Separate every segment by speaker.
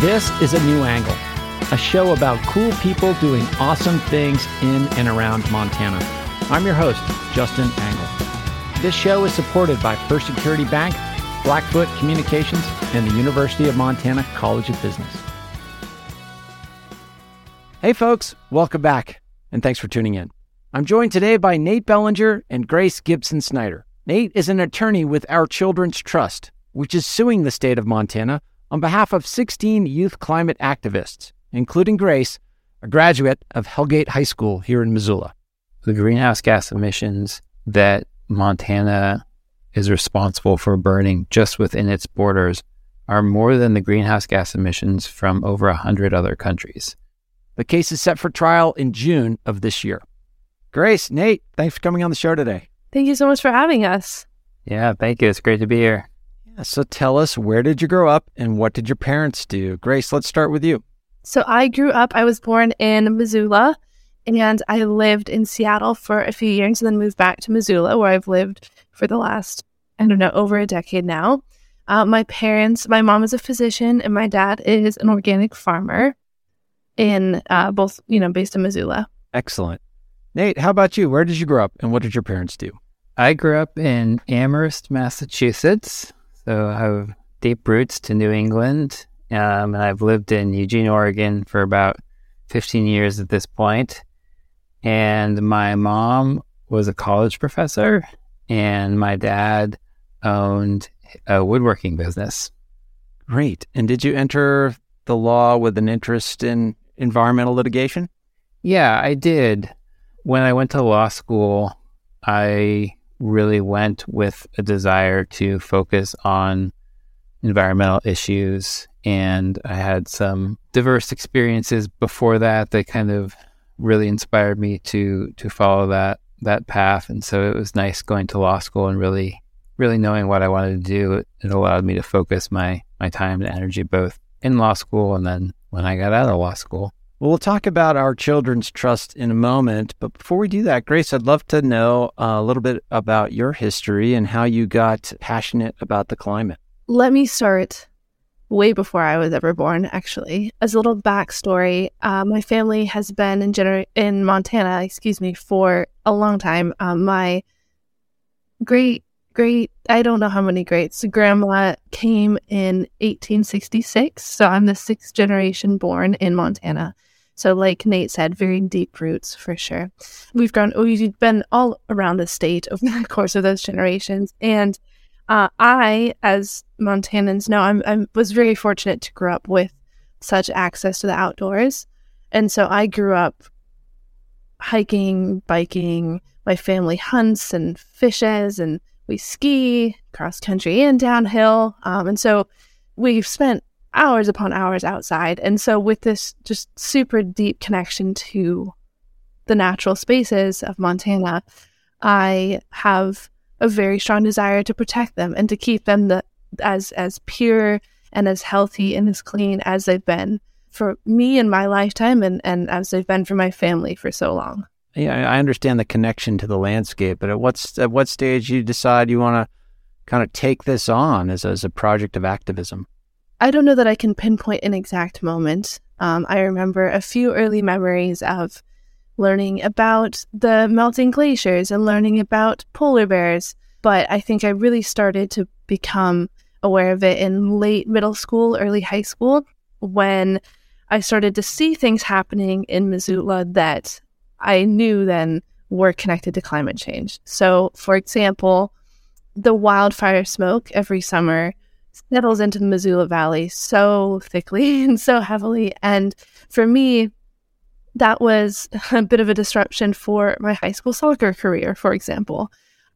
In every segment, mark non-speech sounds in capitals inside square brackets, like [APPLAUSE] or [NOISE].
Speaker 1: This is A New Angle, a show about cool people doing awesome things in and around Montana. I'm your host, Justin Angle. This show is supported by First Security Bank, Blackfoot Communications, and the University of Montana College of Business. Hey, folks, welcome back, and thanks for tuning in. I'm joined today by Nate Bellinger and Grace Gibson Snyder. Nate is an attorney with Our Children's Trust, which is suing the state of Montana on behalf of 16 youth climate activists, including Grace, a graduate of Hellgate High School here in Missoula.
Speaker 2: The greenhouse gas emissions that Montana is responsible for burning just within its borders are more than the greenhouse gas emissions from over 100 other countries.
Speaker 1: The case is set for trial in June of this year. Grace, Nate, thanks for coming on the show today.
Speaker 3: Thank you so much for having us.
Speaker 2: Yeah, thank you. It's great to be here.
Speaker 1: So tell us, where did you grow up and what did your parents do? Grace, let's start with you.
Speaker 3: So I grew up, I was born in Missoula and I lived in Seattle for a few years and then moved back to Missoula where I've lived for the last, I don't know, over a decade now. Uh, my parents, my mom is a physician and my dad is an organic farmer in uh, both, you know, based in Missoula.
Speaker 1: Excellent. Nate, how about you? Where did you grow up and what did your parents do?
Speaker 2: I grew up in Amherst, Massachusetts. So I have deep roots to New England, um, and I've lived in Eugene, Oregon for about 15 years at this point. And my mom was a college professor, and my dad owned a woodworking business.
Speaker 1: Great. And did you enter the law with an interest in environmental litigation?
Speaker 2: Yeah, I did. When I went to law school, I really went with a desire to focus on environmental issues. And I had some diverse experiences before that that kind of really inspired me to to follow that that path. And so it was nice going to law school and really really knowing what I wanted to do. It allowed me to focus my my time and energy both in law school and then when I got out of law school.
Speaker 1: Well, we'll talk about our children's trust in a moment. But before we do that, Grace, I'd love to know uh, a little bit about your history and how you got passionate about the climate.
Speaker 3: Let me start way before I was ever born, actually. As a little backstory, uh, my family has been in, gener- in Montana, excuse me, for a long time. Um, my great great, I don't know how many greats. Grandma came in 1866. So I'm the sixth generation born in Montana. So, like Nate said, very deep roots for sure. We've grown, we've been all around the state over the [LAUGHS] course of those generations. And uh, I, as Montanans know, I'm, I was very fortunate to grow up with such access to the outdoors. And so I grew up hiking, biking. My family hunts and fishes, and we ski cross country and downhill. Um, and so we've spent hours upon hours outside. And so, with this just super deep connection to the natural spaces of Montana, I have a very strong desire to protect them and to keep them the, as as pure and as healthy and as clean as they've been for me in my lifetime and, and as they've been for my family for so long.
Speaker 1: Yeah, I understand the connection to the landscape, but at what at what stage do you decide you want to kind of take this on as as a project of activism?
Speaker 3: I don't know that I can pinpoint an exact moment. Um, I remember a few early memories of learning about the melting glaciers and learning about polar bears. But I think I really started to become aware of it in late middle school, early high school, when I started to see things happening in Missoula that I knew then were connected to climate change. So, for example, the wildfire smoke every summer settles into the Missoula Valley so thickly [LAUGHS] and so heavily. And for me, that was [LAUGHS] a bit of a disruption for my high school soccer career, for example.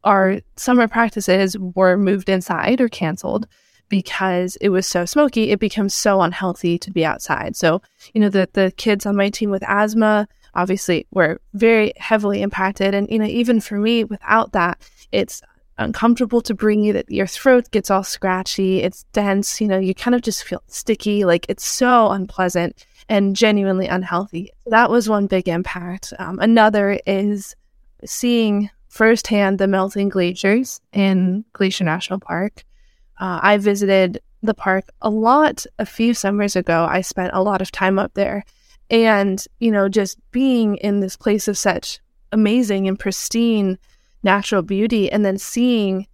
Speaker 3: Our summer practices were moved inside or canceled because it was so smoky. It becomes so unhealthy to be outside. So, you know, the, the kids on my team with asthma obviously were very heavily impacted. And, you know, even for me, without that, it's uncomfortable to breathe. That your throat gets all scratchy. It's dense. You know, you kind of just feel sticky. Like it's so unpleasant and genuinely unhealthy. That was one big impact. Um, another is seeing firsthand the melting glaciers in Glacier National Park. Uh, I visited the park a lot a few summers ago. I spent a lot of time up there. And, you know, just being in this place of such amazing and pristine natural beauty and then seeing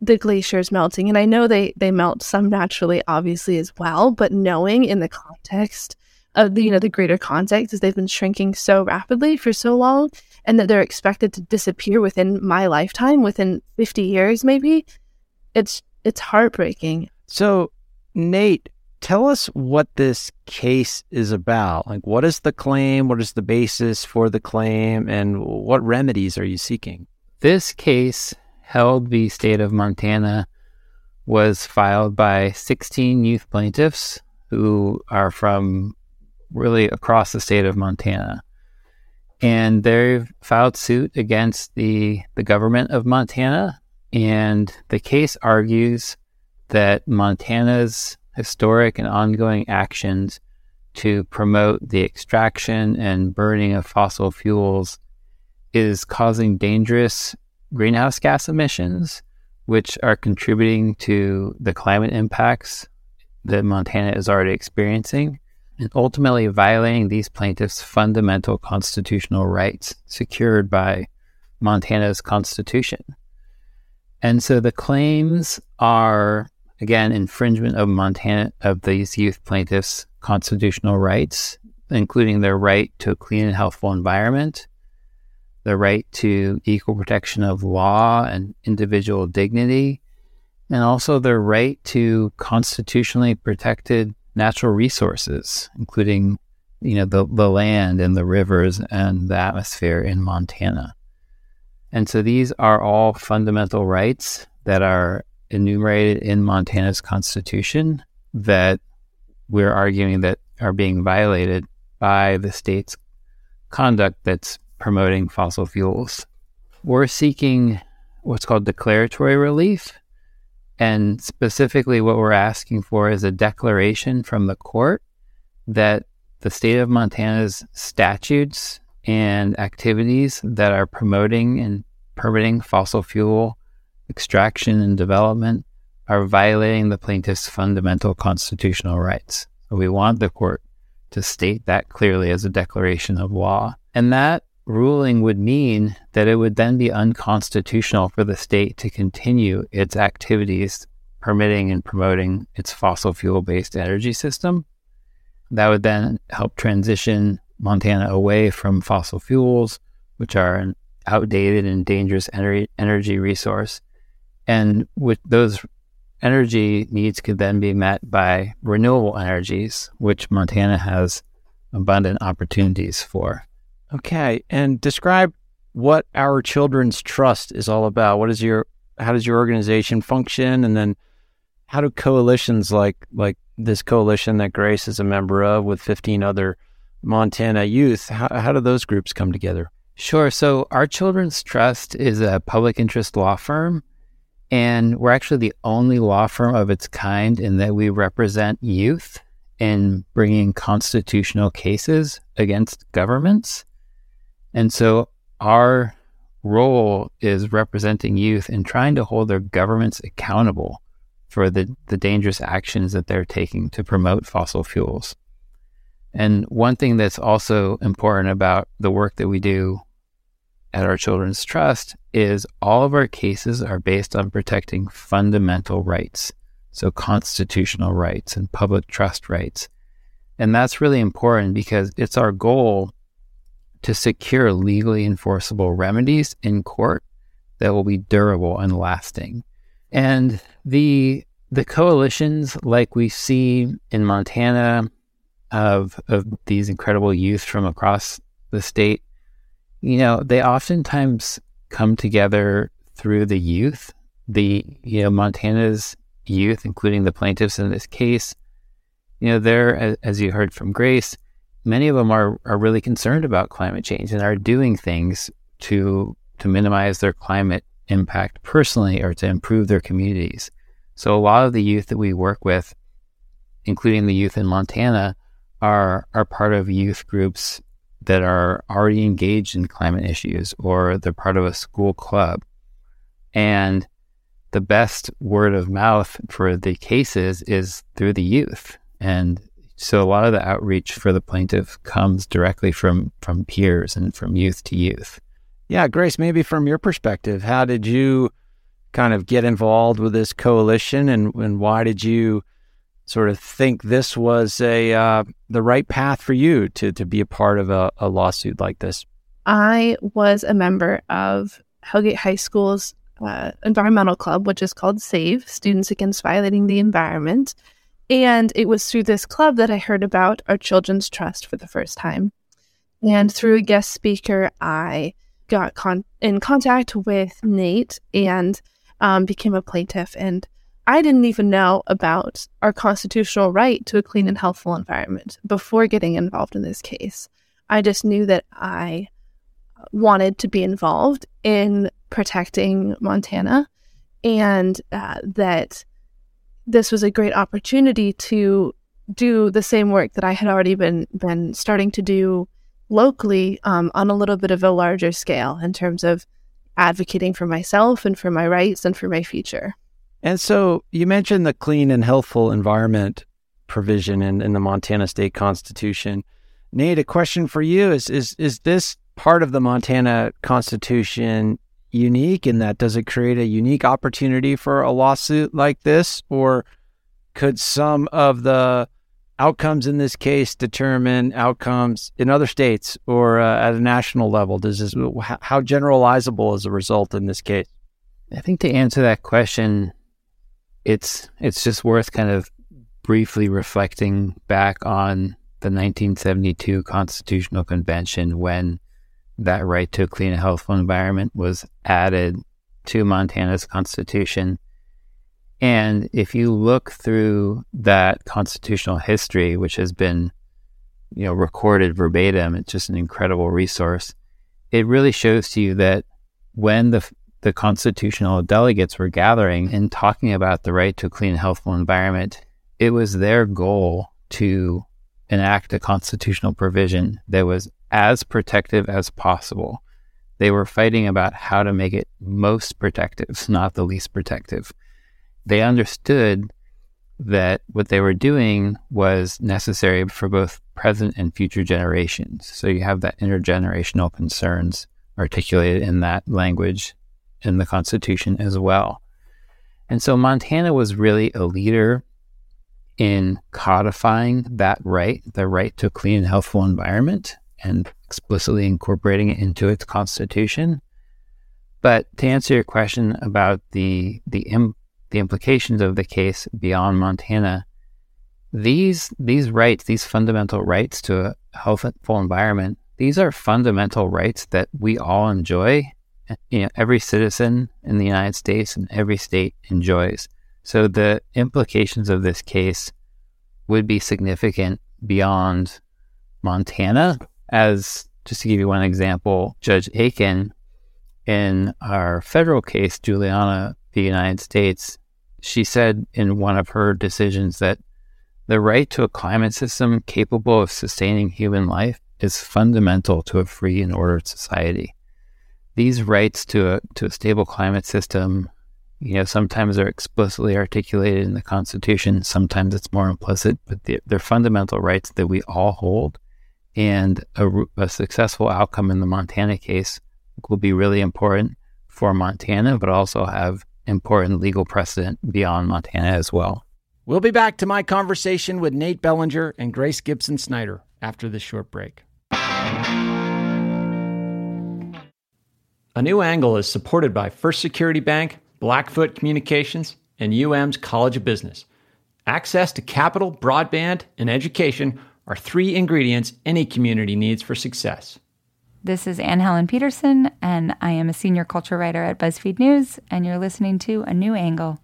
Speaker 3: the glaciers melting. And I know they, they melt some naturally, obviously, as well, but knowing in the context of the, you know, the greater context is they've been shrinking so rapidly for so long and that they're expected to disappear within my lifetime, within 50 years, maybe. It's, it's heartbreaking.
Speaker 1: So, Nate, tell us what this case is about. Like, what is the claim? What is the basis for the claim? And what remedies are you seeking?
Speaker 2: This case held the state of Montana was filed by 16 youth plaintiffs who are from really across the state of Montana. And they've filed suit against the, the government of Montana. And the case argues that Montana's historic and ongoing actions to promote the extraction and burning of fossil fuels is causing dangerous greenhouse gas emissions, which are contributing to the climate impacts that Montana is already experiencing, and ultimately violating these plaintiffs' fundamental constitutional rights secured by Montana's constitution. And so the claims are again, infringement of Montana of these youth plaintiffs' constitutional rights, including their right to a clean and healthful environment, the right to equal protection of law and individual dignity, and also their right to constitutionally protected natural resources, including you know the, the land and the rivers and the atmosphere in Montana. And so these are all fundamental rights that are enumerated in Montana's constitution that we're arguing that are being violated by the state's conduct that's promoting fossil fuels. We're seeking what's called declaratory relief. And specifically, what we're asking for is a declaration from the court that the state of Montana's statutes and activities that are promoting and permitting fossil fuel extraction, and development are violating the plaintiff's fundamental constitutional rights. We want the court to state that clearly as a declaration of law. And that ruling would mean that it would then be unconstitutional for the state to continue its activities permitting and promoting its fossil fuel based energy system. That would then help transition Montana away from fossil fuels, which are an outdated and dangerous energy resource, and with those energy needs could then be met by renewable energies, which Montana has abundant opportunities for.
Speaker 1: Okay. And describe what our children's trust is all about. What is your how does your organization function? And then how do coalitions like like this coalition that Grace is a member of with 15 other Montana youth, how, how do those groups come together?
Speaker 2: Sure. So our Children's Trust is a public interest law firm and we're actually the only law firm of its kind in that we represent youth in bringing constitutional cases against governments. And so our role is representing youth and trying to hold their governments accountable for the, the dangerous actions that they're taking to promote fossil fuels. And one thing that's also important about the work that we do at our Children's Trust is all of our cases are based on protecting fundamental rights, so constitutional rights and public trust rights. And that's really important because it's our goal to secure legally enforceable remedies in court that will be durable and lasting. And the the coalitions like we see in Montana of of these incredible youth from across the state you know, they oftentimes come together through the youth. The, you know, Montana's youth, including the plaintiffs in this case, you know, they're, as you heard from Grace, many of them are, are really concerned about climate change and are doing things to, to minimize their climate impact personally or to improve their communities. So a lot of the youth that we work with, including the youth in Montana, are, are part of youth groups that are already engaged in climate issues or they're part of a school club. And the best word of mouth for the cases is through the youth. And so a lot of the outreach for the plaintiff comes directly from from peers and from youth to youth.
Speaker 1: Yeah, Grace, maybe from your perspective, how did you kind of get involved with this coalition and, and why did you sort of think this was a uh, the right path for you to to be a part of a, a lawsuit like this?
Speaker 3: I was a member of Hellgate High School's uh, environmental club, which is called SAVE, Students Against Violating the Environment. And it was through this club that I heard about our Children's Trust for the first time. And through a guest speaker, I got con- in contact with Nate and um, became a plaintiff. And I didn't even know about our constitutional right to a clean and healthful environment before getting involved in this case. I just knew that I wanted to be involved in protecting Montana and uh, that this was a great opportunity to do the same work that I had already been been starting to do locally um, on a little bit of a larger scale in terms of advocating for myself and for my rights and for my future.
Speaker 1: And so you mentioned the clean and healthful environment provision in, in the Montana State Constitution. Nate, a question for you is is is this part of the Montana Constitution unique in that does it create a unique opportunity for a lawsuit like this? Or could some of the outcomes in this case determine outcomes in other states or uh, at a national level? Does this how generalizable is the result in this case?
Speaker 2: I think to answer that question it's it's just worth kind of briefly reflecting back on the 1972 constitutional convention when that right to a clean and healthful environment was added to Montana's constitution. And if you look through that constitutional history, which has been, you know, recorded verbatim, it's just an incredible resource. It really shows to you that when the the constitutional delegates were gathering and talking about the right to a clean and healthful environment, it was their goal to enact a constitutional provision that was as protective as possible. They were fighting about how to make it most protective, not the least protective. They understood that what they were doing was necessary for both present and future generations. So you have that intergenerational concerns articulated in that language in the Constitution as well. And so Montana was really a leader in codifying that right, the right to a clean and healthful environment and explicitly incorporating it into its constitution. But to answer your question about the the the implications of the case beyond Montana, these these rights, these fundamental rights to a healthful environment, these are fundamental rights that we all enjoy. You know, every citizen in the United States and every state enjoys. So the implications of this case would be significant beyond Montana as just to give you one example, Judge Aiken in our federal case, Juliana the United States, she said in one of her decisions that the right to a climate system capable of sustaining human life is fundamental to a free and ordered society. These rights to a to a stable climate system, you know, sometimes are explicitly articulated in the Constitution, sometimes it's more implicit, but they're fundamental rights that we all hold and a, a, successful outcome in the Montana case will be really important for Montana, but also have important legal precedent beyond Montana as well.
Speaker 1: We'll be back to my conversation with Nate Bellinger and Grace Gibson Snyder after this short break. A new angle is supported by First Security Bank, Blackfoot Communications, and UM's College of Business. Access to capital, broadband, and education are three ingredients any community needs for success.
Speaker 4: This is Anne Helen Petersen, and I am a senior culture writer at BuzzFeed News, and you're listening to A New Angle.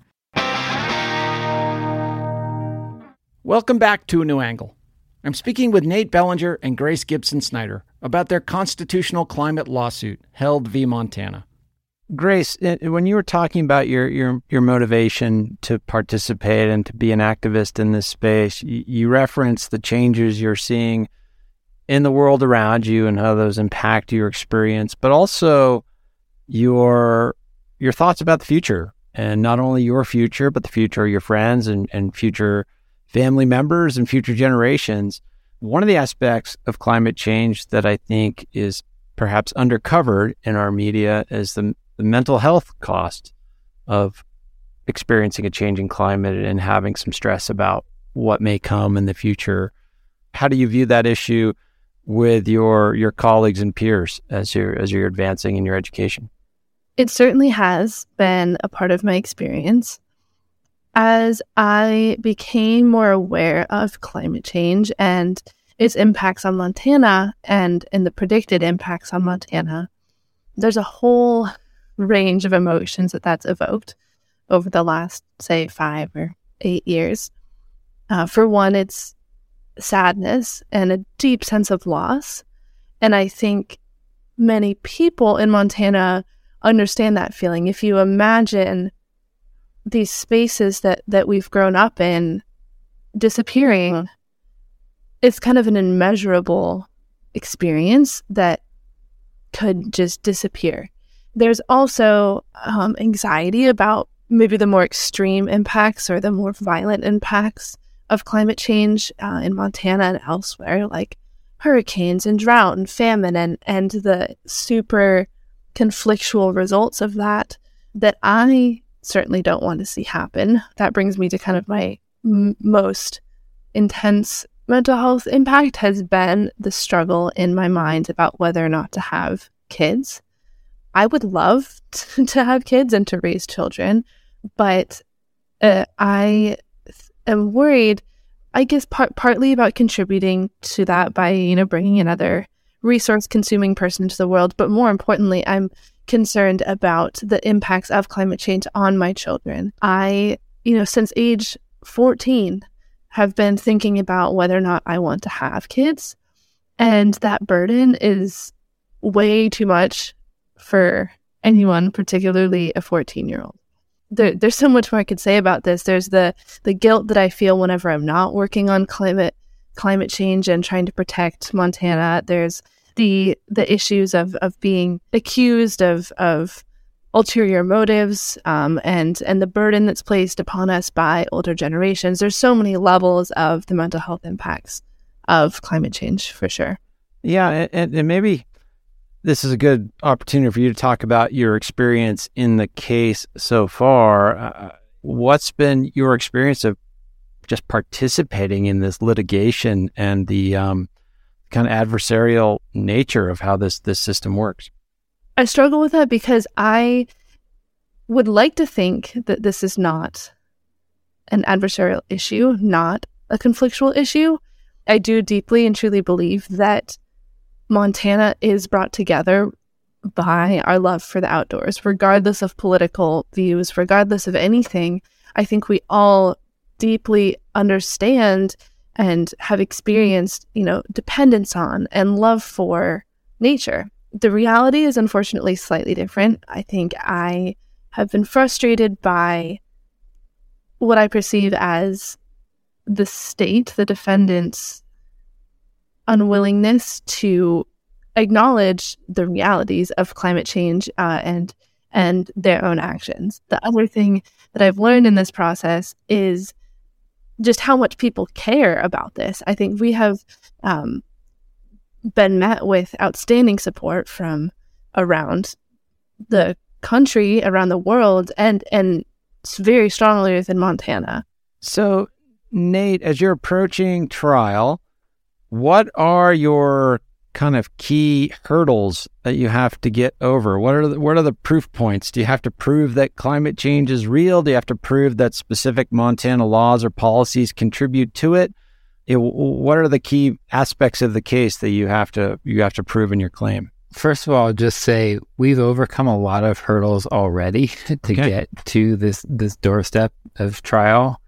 Speaker 1: Welcome back to A New Angle. I'm speaking with Nate Bellinger and Grace Gibson Snyder about their constitutional climate lawsuit, Held v. Montana. Grace, uh, when you were talking about your your your motivation to participate and to be an activist in this space, you, you referenced the changes you're seeing in the world around you and how those impact your experience, but also your your thoughts about the future and not only your future, but the future of your friends and, and future family members and future generations. One of the aspects of climate change that I think is perhaps undercovered in our media is the, the mental health cost of experiencing a changing climate and having some stress about what may come in the future. How do you view that issue with your your colleagues and peers as you're as you're advancing in your education?
Speaker 3: It certainly has been a part of my experience. As I became more aware of climate change and its impacts on Montana and, and the predicted impacts on Montana, there's a whole range of emotions that that's evoked over the last, say, five or eight years. Uh, for one, it's sadness and a deep sense of loss. And I think many people in Montana understand that feeling. If you imagine these spaces that that we've grown up in disappearing, it's kind of an immeasurable experience that could just disappear. There's also um, anxiety about maybe the more extreme impacts or the more violent impacts of climate change uh, in Montana and elsewhere, like hurricanes and drought and famine and, and the super conflictual results of that that I certainly don't want to see happen. That brings me to kind of my m- most intense mental health impact has been the struggle in my mind about whether or not to have kids. I would love t- [LAUGHS] to have kids and to raise children, but uh, I am worried. I guess part partly about contributing to that by you know bringing another resource consuming person into the world, but more importantly, I'm concerned about the impacts of climate change on my children. I, you know, since age 14, have been thinking about whether or not I want to have kids. And that burden is way too much for anyone, particularly a 14 year old. There, there's so much more I could say about this. There's the the guilt that I feel whenever I'm not working on climate climate change and trying to protect Montana. There's the the issues of of being accused of of ulterior motives um, and and the burden that's placed upon us by older generations. There's so many levels of the mental health impacts of climate change for sure.
Speaker 1: Yeah, and, and maybe this is a good opportunity for you to talk about your experience in the case so far. Uh, what's been your experience of just participating in this litigation and the um, kind of adversarial nature of how this this system works.
Speaker 3: I struggle with that because I would like to think that this is not an adversarial issue, not a conflictual issue. I do deeply and truly believe that Montana is brought together by our love for the outdoors, regardless of political views, regardless of anything. I think we all deeply understand and have experienced, you know, dependence on and love for nature. The reality is unfortunately slightly different. I think I have been frustrated by what I perceive as the state, the defendant's unwillingness to acknowledge the realities of climate change uh, and and their own actions. The other thing that I've learned in this process is just how much people care about this. I think we have um, been met with outstanding support from around the country, around the world, and and very strongly within Montana.
Speaker 1: So, Nate, as you're approaching trial, what are your kind of key hurdles that you have to get over? What are the, what are the proof points? Do you have to prove that climate change is real? Do you have to prove that specific Montana laws or policies contribute to it? it what are the key aspects of the case that you have to you have to prove in your claim?
Speaker 2: First of all, just say we've overcome a lot of hurdles already [LAUGHS] to okay. get to this this doorstep of trial.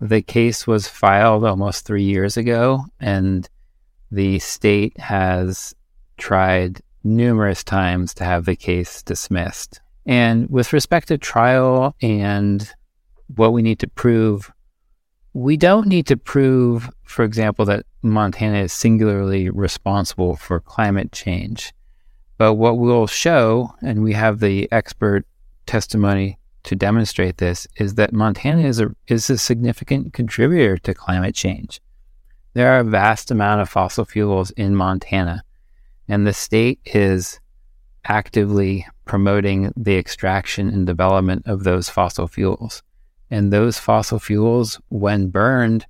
Speaker 2: The case was filed almost three years ago, and the state has tried numerous times to have the case dismissed. And with respect to trial and what we need to prove, we don't need to prove, for example, that Montana is singularly responsible for climate change. But what we'll show, and we have the expert testimony to demonstrate this is that Montana is a, is a significant contributor to climate change. There are a vast amount of fossil fuels in Montana, and the state is actively promoting the extraction and development of those fossil fuels. And those fossil fuels, when burned,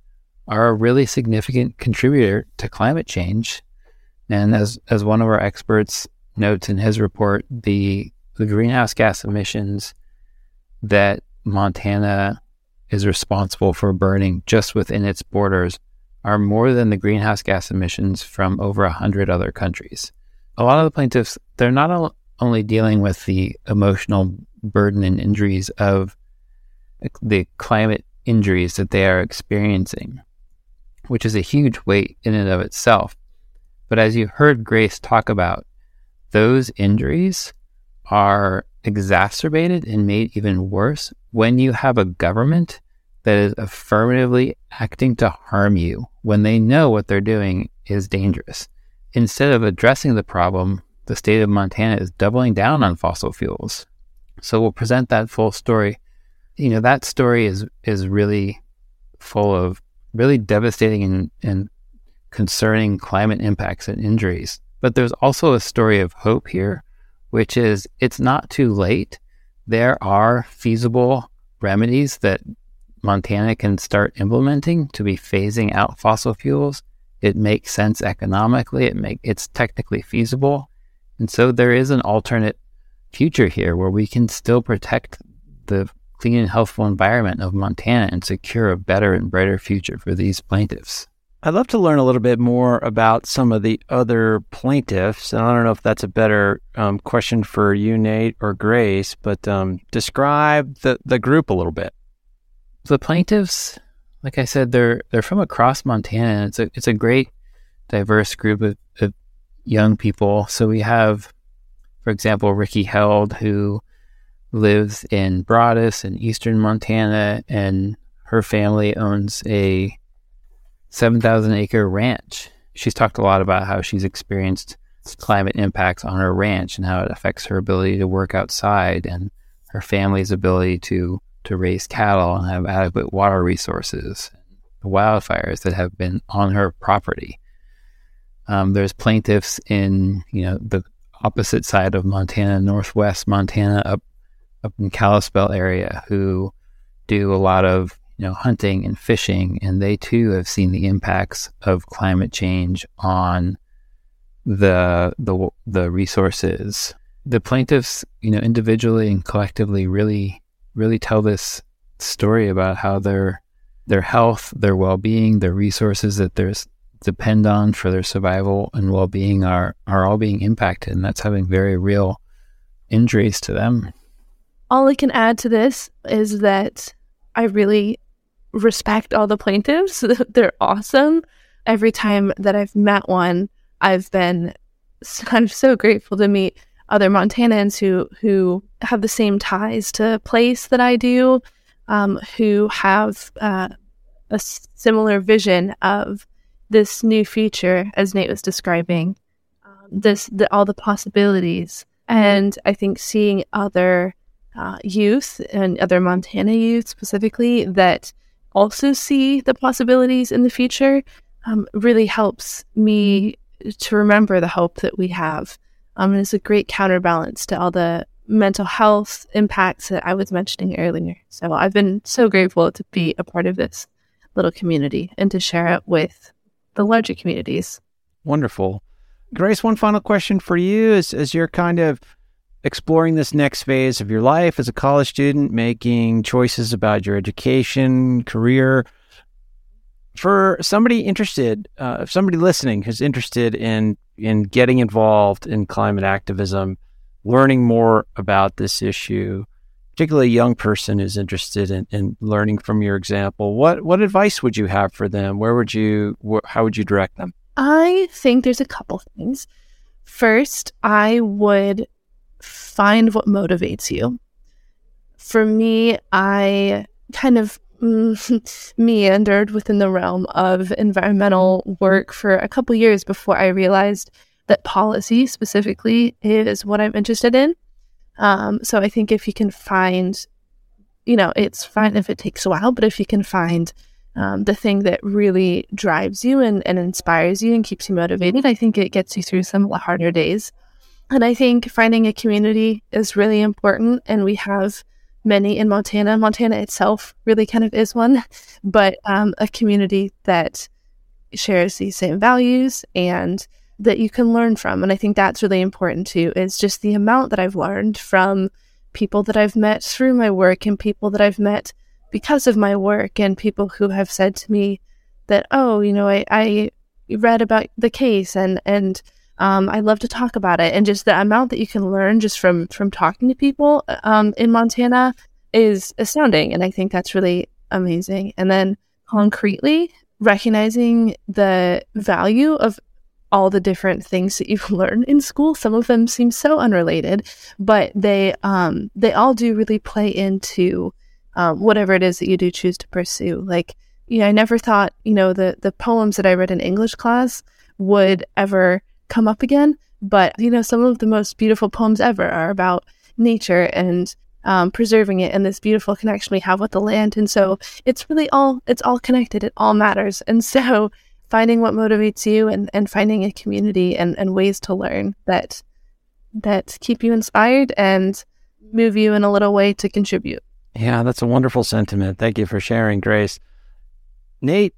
Speaker 2: are a really significant contributor to climate change. And as, as one of our experts notes in his report, the, the greenhouse gas emissions that Montana is responsible for burning just within its borders are more than the greenhouse gas emissions from over 100 other countries. A lot of the plaintiffs, they're not only dealing with the emotional burden and injuries of the climate injuries that they are experiencing, which is a huge weight in and of itself. But as you heard Grace talk about, those injuries are exacerbated and made even worse when you have a government that is affirmatively acting to harm you when they know what they're doing is dangerous. Instead of addressing the problem, the state of Montana is doubling down on fossil fuels. So we'll present that full story. You know, that story is is really full of really devastating and, and concerning climate impacts and injuries. But there's also a story of hope here, which is it's not too late. There are feasible remedies that Montana can start implementing to be phasing out fossil fuels. It makes sense economically. It make it's technically feasible, and so there is an alternate future here where we can still protect the clean and healthful environment of Montana and secure a better and brighter future for these plaintiffs.
Speaker 1: I'd love to learn a little bit more about some of the other plaintiffs. And I don't know if that's a better um, question for you, Nate, or Grace, but um, describe the, the group a little bit
Speaker 2: the plaintiffs, like I said, they're they're from across Montana. It's a it's a great diverse group of, of young people. So we have, for example, Ricky Held, who lives in Broadus in eastern Montana, and her family owns a 7,000 acre ranch. She's talked a lot about how she's experienced climate impacts on her ranch and how it affects her ability to work outside and her family's ability to to raise cattle and have adequate water resources, wildfires that have been on her property. Um, there's plaintiffs in you know the opposite side of Montana, northwest Montana, up up in Kalispell area, who do a lot of you know hunting and fishing, and they too have seen the impacts of climate change on the the the resources. The plaintiffs, you know, individually and collectively, really really tell this story about how their their health, their well being, their resources that they depend on for their survival and well being are are all being impacted, and that's having very real injuries to them.
Speaker 3: All I can add to this is that I really respect all the plaintiffs. [LAUGHS] They're awesome. Every time that I've met one, I've been of [LAUGHS] so grateful to meet other Montanans who who have the same ties to place that I do, um, who have uh, a similar vision of this new future as Nate was describing, um, this the, all the possibilities, and I think seeing other uh, youth and other Montana youth specifically that also see the possibilities in the future um, really helps me to remember the hope that we have um, and it's a great counterbalance to all the mental health impacts that I was mentioning earlier. So I've been so grateful to be a part of this little community and to share it with the larger communities.
Speaker 1: Wonderful. Grace, one final question for you as, as you're kind of exploring this next phase of your life as a college student, making choices about your education, career for somebody interested, uh, if somebody listening who's interested in in getting involved in climate activism, learning more about this issue, particularly a young person who's interested in, in learning from your example, what what advice would you have for them? Where would you wh- how would you direct them?
Speaker 3: I think there's a couple things. First, I would find what motivates you. For me, I kind of [LAUGHS] meandered within the realm of environmental work for a couple years before I realized that policy specifically is what I'm interested in. Um, so I think if you can find you know, it's fine if it takes a while, but if you can find um, the thing that really drives you and, and inspires you and keeps you motivated, I think it gets you through some of the harder days. And I think finding a community is really important. And we have many in Montana. Montana itself really kind of is one, but um, a community that shares these same values and that you can learn from. And I think that's really important too, is just the amount that I've learned from people that I've met through my work and people that I've met because of my work and people who have said to me that, oh, you know, I, I read about the case and, and, um, I love to talk about it, and just the amount that you can learn just from from talking to people um, in Montana is astounding, and I think that's really amazing. And then concretely recognizing the value of all the different things that you've [LAUGHS] learned in school. Some of them seem so unrelated, but they um, they all do really play into um, whatever it is that you do choose to pursue. Like, you know, I never thought you know the the poems that I read in English class would ever come up again. But, you know, some of the most beautiful poems ever are about nature and um, preserving it and this beautiful connection we have with the land. And so it's really all, it's all connected. It all matters. And so finding what motivates you and, and finding a community and, and ways to learn that, that keep you inspired and move you in a little way to contribute.
Speaker 1: Yeah, that's a wonderful sentiment. Thank you for sharing, Grace. Nate,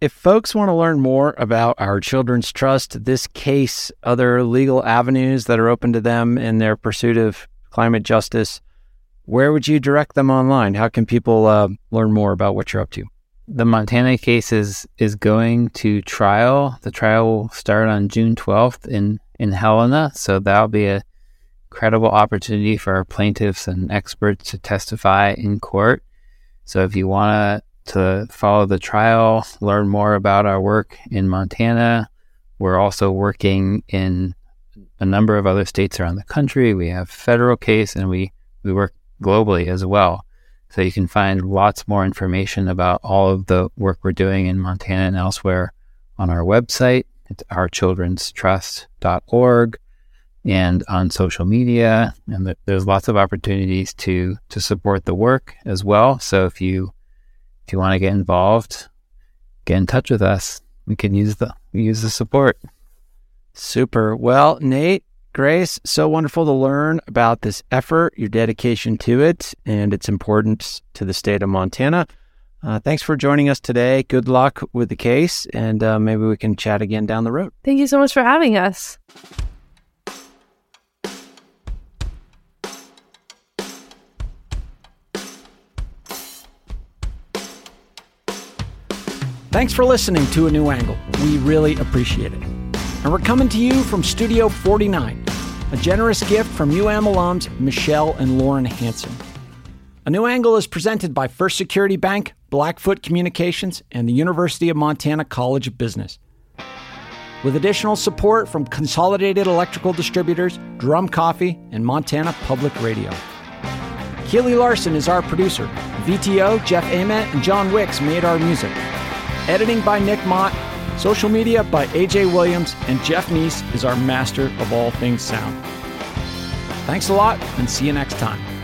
Speaker 1: if folks want to learn more about our Children's Trust, this case, other legal avenues that are open to them in their pursuit of climate justice, where would you direct them online? How can people uh, learn more about what you're up to?
Speaker 2: The Montana case is, is going to trial. The trial will start on June 12th in, in Helena. So that'll be a credible opportunity for our plaintiffs and experts to testify in court. So if you want to to follow the trial, learn more about our work in Montana. We're also working in a number of other states around the country. We have federal case and we, we work globally as well. So you can find lots more information about all of the work we're doing in Montana and elsewhere on our website. It's ourchildrenstrust.org and on social media. And there's lots of opportunities to, to support the work as well. So if you if you want to get involved, get in touch with us. We can use the use the support.
Speaker 1: Super. Well, Nate, Grace, so wonderful to learn about this effort, your dedication to it, and its importance to the state of Montana. Uh, thanks for joining us today. Good luck with the case, and uh, maybe we can chat again down the road.
Speaker 3: Thank you so much for having us.
Speaker 1: Thanks for listening to A New Angle. We really appreciate it. And we're coming to you from Studio 49, a generous gift from UM alums Michelle and Lauren Hanson. A New Angle is presented by First Security Bank, Blackfoot Communications, and the University of Montana College of Business. With additional support from Consolidated Electrical Distributors, Drum Coffee, and Montana Public Radio. Keely Larson is our producer. VTO, Jeff Ament, and John Wicks made our music. Editing by Nick Mott. Social media by AJ Williams. And Jeff Neese is our master of all things sound. Thanks a lot and see you next time.